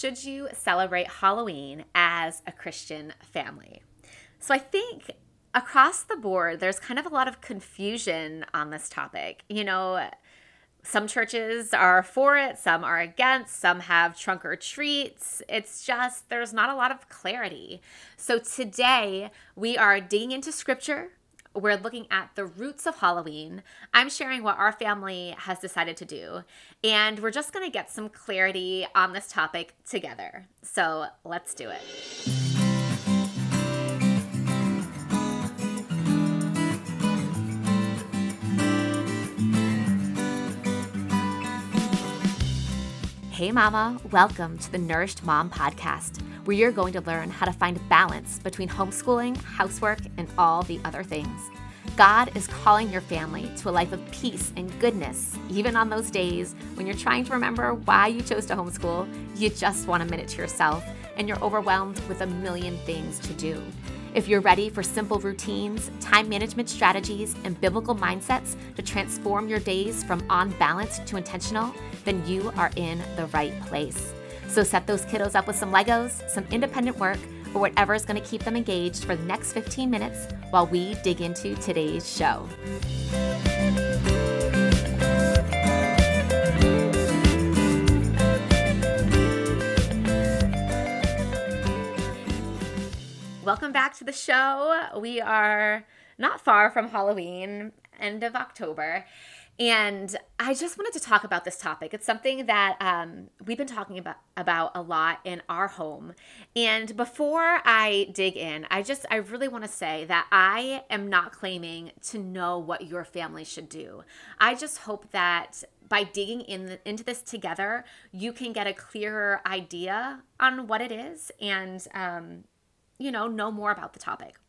should you celebrate Halloween as a Christian family? So I think across the board, there's kind of a lot of confusion on this topic. You know, some churches are for it, some are against, some have trunk or treats. It's just, there's not a lot of clarity. So today, we are digging into scripture. We're looking at the roots of Halloween. I'm sharing what our family has decided to do. And we're just going to get some clarity on this topic together. So let's do it. Hey, Mama, welcome to the Nourished Mom podcast, where you're going to learn how to find balance between homeschooling, housework, and all the other things. God is calling your family to a life of peace and goodness, even on those days when you're trying to remember why you chose to homeschool, you just want a minute to yourself, and you're overwhelmed with a million things to do. If you're ready for simple routines, time management strategies, and biblical mindsets to transform your days from on balance to intentional, then you are in the right place. So set those kiddos up with some Legos, some independent work, or whatever is going to keep them engaged for the next 15 minutes while we dig into today's show. Welcome back to the show. We are not far from Halloween, end of October. And I just wanted to talk about this topic. It's something that um, we've been talking about, about a lot in our home. And before I dig in, I just, I really want to say that I am not claiming to know what your family should do. I just hope that by digging in into this together, you can get a clearer idea on what it is and um, you know, know more about the topic.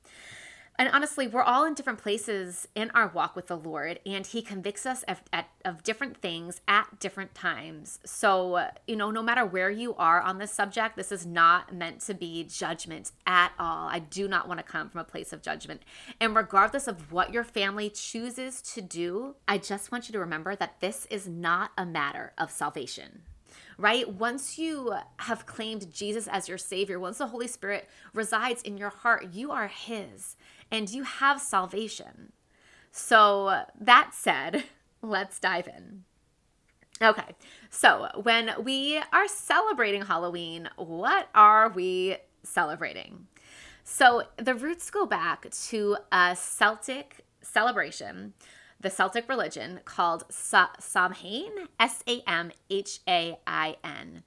And honestly, we're all in different places in our walk with the Lord, and He convicts us of, at, of different things at different times. So, uh, you know, no matter where you are on this subject, this is not meant to be judgment at all. I do not want to come from a place of judgment. And regardless of what your family chooses to do, I just want you to remember that this is not a matter of salvation right? Once you have claimed Jesus as your Savior, once the Holy Spirit resides in your heart, you are His and you have salvation. So, that said, let's dive in. Okay, so when we are celebrating Halloween, what are we celebrating? So, the roots go back to a Celtic celebration the Celtic religion called Samhain, S A M H A I N.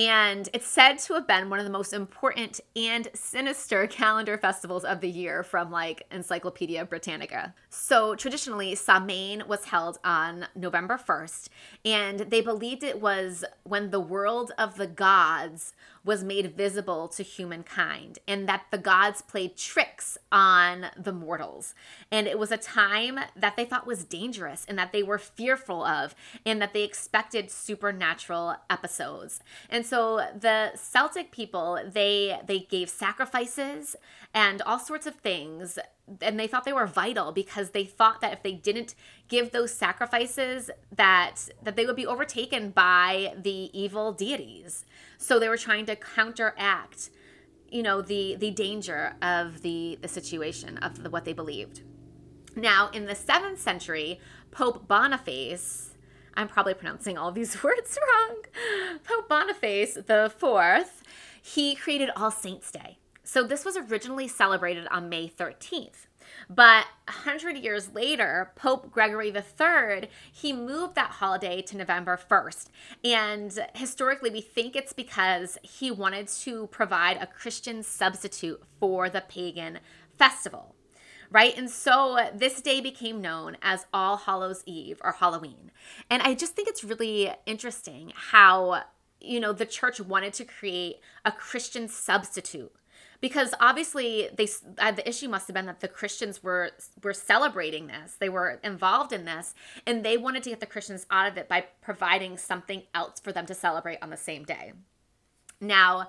And it's said to have been one of the most important and sinister calendar festivals of the year from like Encyclopedia Britannica. So traditionally, Samhain was held on November 1st, and they believed it was when the world of the gods was made visible to humankind and that the gods played tricks on the mortals. And it was a time that they thought was dangerous and that they were fearful of and that they expected supernatural episodes. And so the Celtic people, they they gave sacrifices and all sorts of things and they thought they were vital because they thought that if they didn't give those sacrifices that that they would be overtaken by the evil deities. So they were trying to counteract you know the the danger of the the situation of the, what they believed. Now in the 7th century pope boniface i'm probably pronouncing all these words wrong pope boniface the fourth he created all saints day so this was originally celebrated on May 13th. But 100 years later, Pope Gregory III, he moved that holiday to November 1st. And historically, we think it's because he wanted to provide a Christian substitute for the pagan festival right? And so this day became known as All Hallows Eve or Halloween. And I just think it's really interesting how, you know, the church wanted to create a Christian substitute because obviously they uh, the issue must have been that the Christians were were celebrating this. They were involved in this and they wanted to get the Christians out of it by providing something else for them to celebrate on the same day. Now,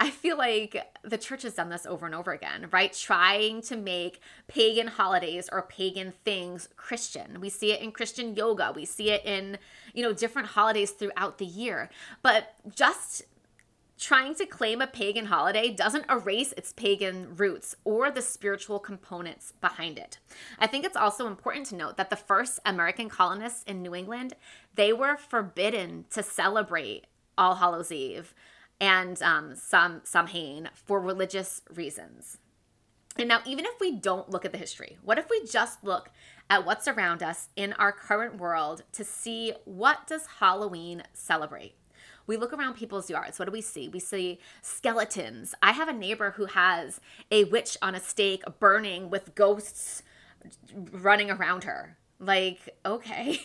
I feel like the church has done this over and over again, right? Trying to make pagan holidays or pagan things Christian. We see it in Christian yoga. We see it in, you know, different holidays throughout the year. But just trying to claim a pagan holiday doesn't erase its pagan roots or the spiritual components behind it. I think it's also important to note that the first American colonists in New England, they were forbidden to celebrate All Hallows Eve and um, some Samhain for religious reasons. And now, even if we don't look at the history, what if we just look at what's around us in our current world to see what does Halloween celebrate? We look around people's yards. What do we see? We see skeletons. I have a neighbor who has a witch on a stake burning with ghosts running around her. Like, okay.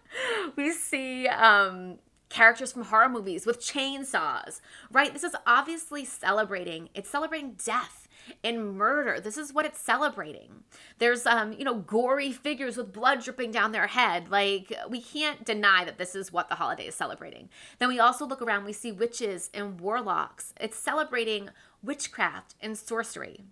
we see um, characters from horror movies with chainsaws, right? This is obviously celebrating, it's celebrating death and murder. This is what it's celebrating. There's um, you know, gory figures with blood dripping down their head. Like we can't deny that this is what the holiday is celebrating. Then we also look around, we see witches and warlocks. It's celebrating witchcraft and sorcery.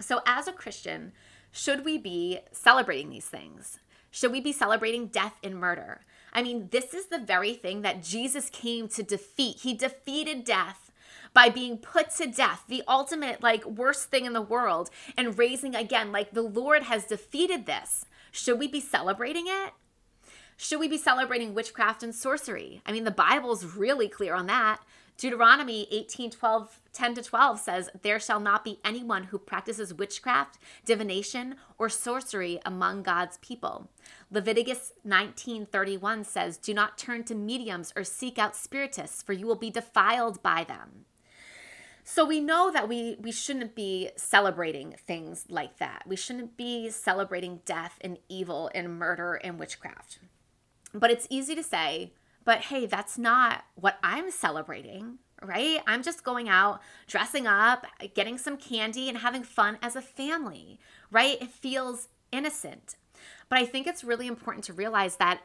So as a Christian, should we be celebrating these things? Should we be celebrating death and murder? I mean, this is the very thing that Jesus came to defeat. He defeated death by being put to death, the ultimate, like, worst thing in the world, and raising again. Like, the Lord has defeated this. Should we be celebrating it? Should we be celebrating witchcraft and sorcery? I mean, the Bible's really clear on that. Deuteronomy 18 12, 10 to 12 says, There shall not be anyone who practices witchcraft, divination, or sorcery among God's people. Leviticus 19 31 says, Do not turn to mediums or seek out spiritists, for you will be defiled by them. So we know that we we shouldn't be celebrating things like that. We shouldn't be celebrating death and evil and murder and witchcraft. But it's easy to say, but hey, that's not what I'm celebrating, right? I'm just going out, dressing up, getting some candy, and having fun as a family, right? It feels innocent. But I think it's really important to realize that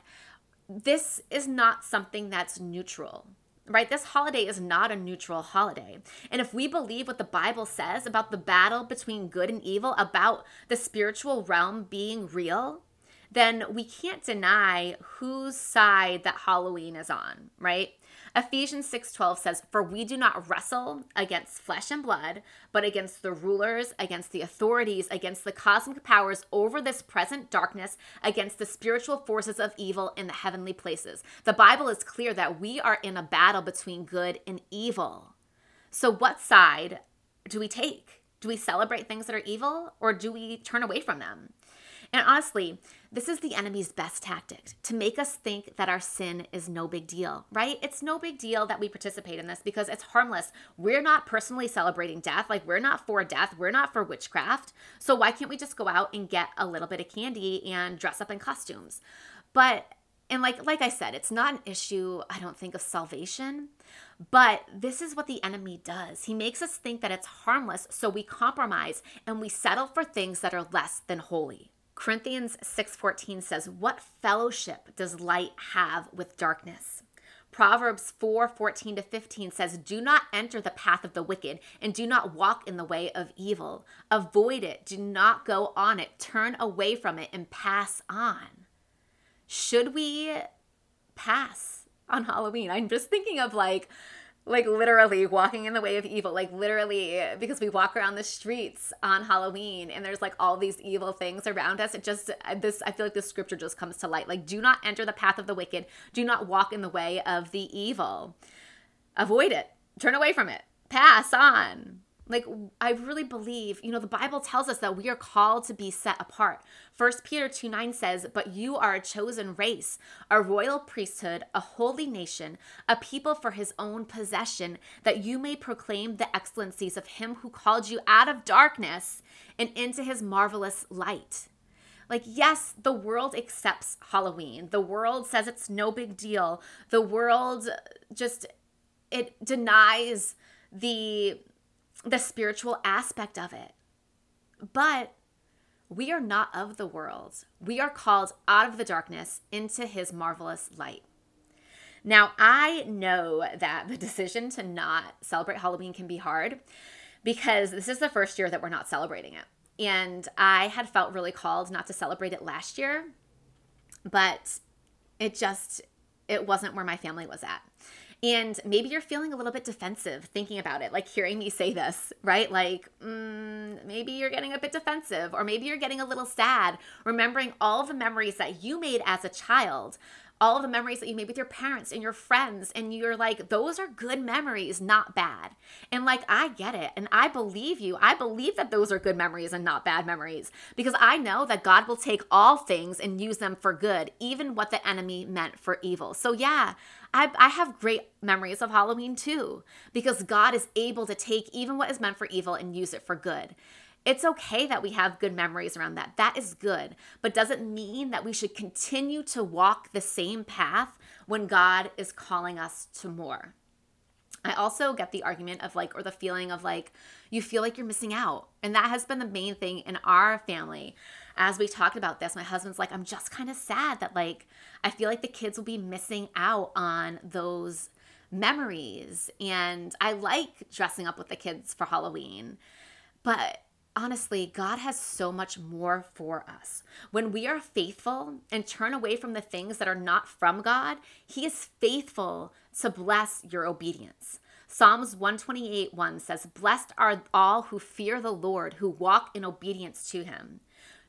this is not something that's neutral, right? This holiday is not a neutral holiday. And if we believe what the Bible says about the battle between good and evil, about the spiritual realm being real, then we can't deny whose side that Halloween is on, right? Ephesians 6:12 says, "For we do not wrestle against flesh and blood, but against the rulers, against the authorities, against the cosmic powers over this present darkness, against the spiritual forces of evil in the heavenly places." The Bible is clear that we are in a battle between good and evil. So what side do we take? Do we celebrate things that are evil or do we turn away from them? And honestly, this is the enemy's best tactic to make us think that our sin is no big deal, right? It's no big deal that we participate in this because it's harmless. We're not personally celebrating death. Like, we're not for death. We're not for witchcraft. So, why can't we just go out and get a little bit of candy and dress up in costumes? But, and like, like I said, it's not an issue, I don't think, of salvation. But this is what the enemy does. He makes us think that it's harmless, so we compromise and we settle for things that are less than holy. Corinthians 6:14 says, "What fellowship does light have with darkness?" Proverbs 4:14 to 15 says, "Do not enter the path of the wicked and do not walk in the way of evil. Avoid it, do not go on it. Turn away from it and pass on." Should we pass on Halloween? I'm just thinking of like like literally walking in the way of evil like literally because we walk around the streets on halloween and there's like all these evil things around us it just uh, this i feel like this scripture just comes to light. Like do not enter the path of the wicked. Do not walk in the way of the evil. Avoid it. Turn away from it. Pass on like I really believe, you know, the Bible tells us that we are called to be set apart. First Peter 2 9 says, But you are a chosen race, a royal priesthood, a holy nation, a people for his own possession, that you may proclaim the excellencies of him who called you out of darkness and into his marvelous light. Like, yes, the world accepts Halloween. The world says it's no big deal. The world just it denies the the spiritual aspect of it. But we are not of the world. We are called out of the darkness into his marvelous light. Now, I know that the decision to not celebrate Halloween can be hard because this is the first year that we're not celebrating it. And I had felt really called not to celebrate it last year, but it just it wasn't where my family was at. And maybe you're feeling a little bit defensive thinking about it, like hearing me say this, right? Like, mm, maybe you're getting a bit defensive, or maybe you're getting a little sad, remembering all the memories that you made as a child all of the memories that you made with your parents and your friends and you're like those are good memories not bad. And like i get it and i believe you. I believe that those are good memories and not bad memories because i know that god will take all things and use them for good even what the enemy meant for evil. So yeah I, I have great memories of halloween too because god is able to take even what is meant for evil and use it for good it's okay that we have good memories around that. That is good, but doesn't mean that we should continue to walk the same path when God is calling us to more. I also get the argument of like, or the feeling of like, you feel like you're missing out. And that has been the main thing in our family. As we talked about this, my husband's like, I'm just kind of sad that like, I feel like the kids will be missing out on those memories. And I like dressing up with the kids for Halloween, but honestly, God has so much more for us. When we are faithful and turn away from the things that are not from God, He is faithful to bless your obedience. Psalms 128 1 says, Blessed are all who fear the Lord, who walk in obedience to Him.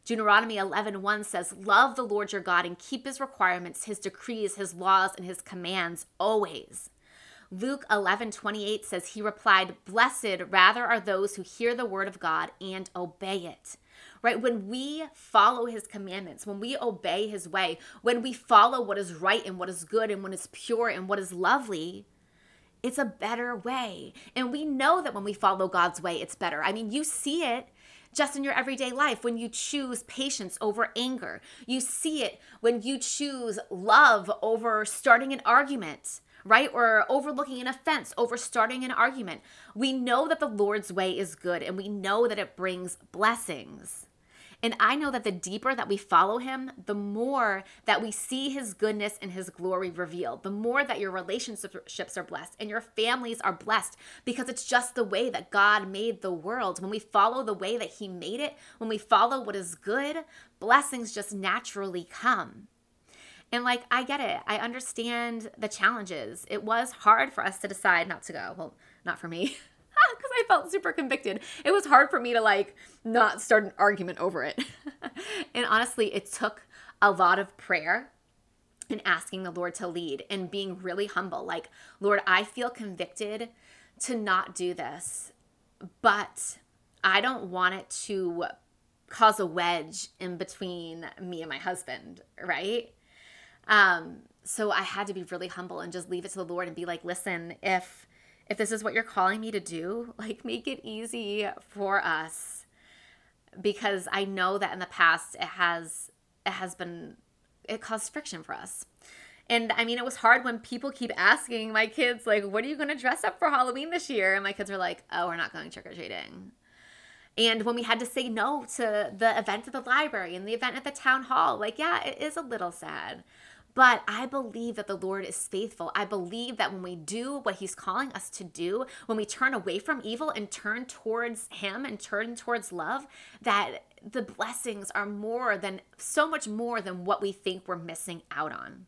Deuteronomy 11 1 says, Love the Lord your God and keep His requirements, His decrees, His laws, and His commands always. Luke 11 28 says, He replied, Blessed rather are those who hear the word of God and obey it. Right? When we follow his commandments, when we obey his way, when we follow what is right and what is good and what is pure and what is lovely, it's a better way. And we know that when we follow God's way, it's better. I mean, you see it just in your everyday life when you choose patience over anger. You see it when you choose love over starting an argument right? Or overlooking an offense, over starting an argument. We know that the Lord's way is good and we know that it brings blessings. And I know that the deeper that we follow him, the more that we see his goodness and his glory revealed, the more that your relationships are blessed and your families are blessed because it's just the way that God made the world. When we follow the way that he made it, when we follow what is good, blessings just naturally come. And like, I get it. I understand the challenges. It was hard for us to decide not to go. Well, not for me, because I felt super convicted. It was hard for me to like not start an argument over it. and honestly, it took a lot of prayer and asking the Lord to lead and being really humble. Like, Lord, I feel convicted to not do this, but I don't want it to cause a wedge in between me and my husband, right? Um, so I had to be really humble and just leave it to the Lord and be like, listen, if if this is what you're calling me to do, like make it easy for us because I know that in the past it has it has been it caused friction for us. And I mean, it was hard when people keep asking my kids, like, what are you going to dress up for Halloween this year? And my kids were like, oh, we're not going trick or treating. And when we had to say no to the event at the library and the event at the town hall, like, yeah, it is a little sad. But I believe that the Lord is faithful. I believe that when we do what He's calling us to do, when we turn away from evil and turn towards Him and turn towards love, that the blessings are more than so much more than what we think we're missing out on.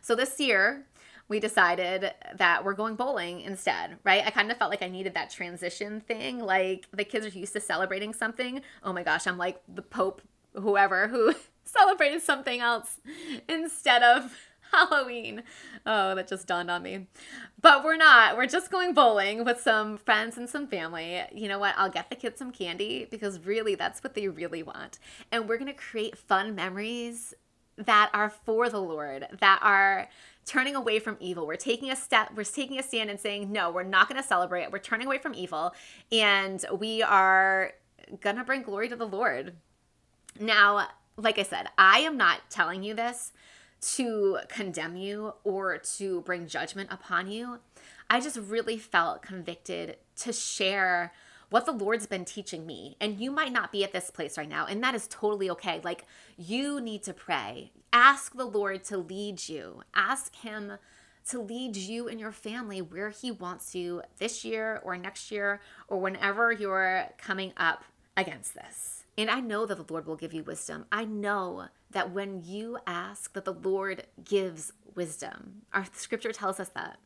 So this year, we decided that we're going bowling instead, right? I kind of felt like I needed that transition thing. Like the kids are used to celebrating something. Oh my gosh, I'm like the Pope, whoever who celebrated something else instead of Halloween. Oh, that just dawned on me. But we're not. We're just going bowling with some friends and some family. You know what? I'll get the kids some candy because really that's what they really want. And we're going to create fun memories that are for the Lord, that are turning away from evil. We're taking a step, we're taking a stand and saying, no, we're not going to celebrate. We're turning away from evil and we are going to bring glory to the Lord. Now, like I said, I am not telling you this to condemn you or to bring judgment upon you. I just really felt convicted to share what the Lord's been teaching me. And you might not be at this place right now, and that is totally okay. Like, you need to pray. Ask the Lord to lead you, ask Him to lead you and your family where He wants you this year or next year or whenever you're coming up against this. And I know that the Lord will give you wisdom. I know that when you ask, that the Lord gives wisdom. Our scripture tells us that.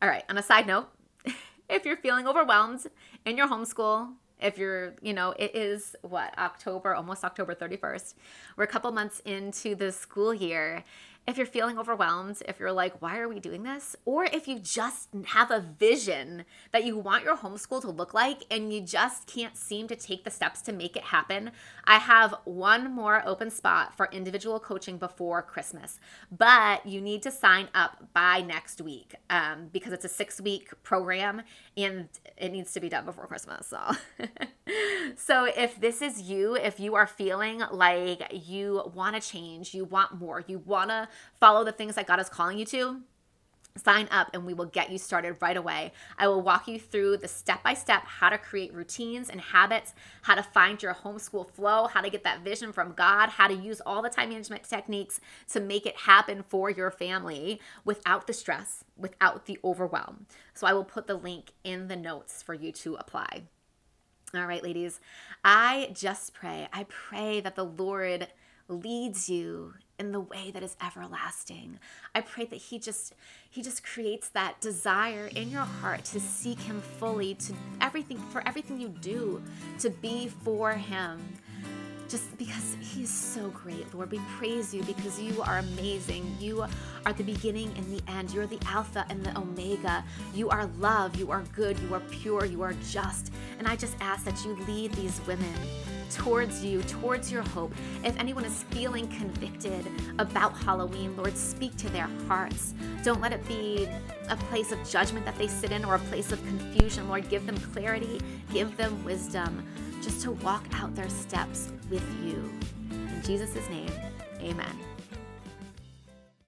All right, on a side note, if you're feeling overwhelmed in your homeschool, if you're, you know, it is what, October, almost October 31st. We're a couple months into the school year if you're feeling overwhelmed, if you're like, why are we doing this? Or if you just have a vision that you want your homeschool to look like and you just can't seem to take the steps to make it happen, I have one more open spot for individual coaching before Christmas. But you need to sign up by next week um, because it's a six week program and it needs to be done before Christmas. So. so if this is you, if you are feeling like you want to change, you want more, you want to follow the things that God is calling you to, sign up and we will get you started right away. I will walk you through the step by step how to create routines and habits, how to find your homeschool flow, how to get that vision from God, how to use all the time management techniques to make it happen for your family without the stress, without the overwhelm. So I will put the link in the notes for you to apply. All right, ladies, I just pray, I pray that the Lord leads you in the way that is everlasting. I pray that he just he just creates that desire in your heart to seek him fully to everything for everything you do to be for him just because He is so great, Lord. We praise you because you are amazing. You are the beginning and the end. You're the Alpha and the Omega. You are love. You are good. You are pure. You are just. And I just ask that you lead these women towards you, towards your hope. If anyone is feeling convicted about Halloween, Lord, speak to their hearts. Don't let it be a place of judgment that they sit in or a place of confusion. Lord, give them clarity, give them wisdom just to walk out their steps with you. In Jesus' name, amen.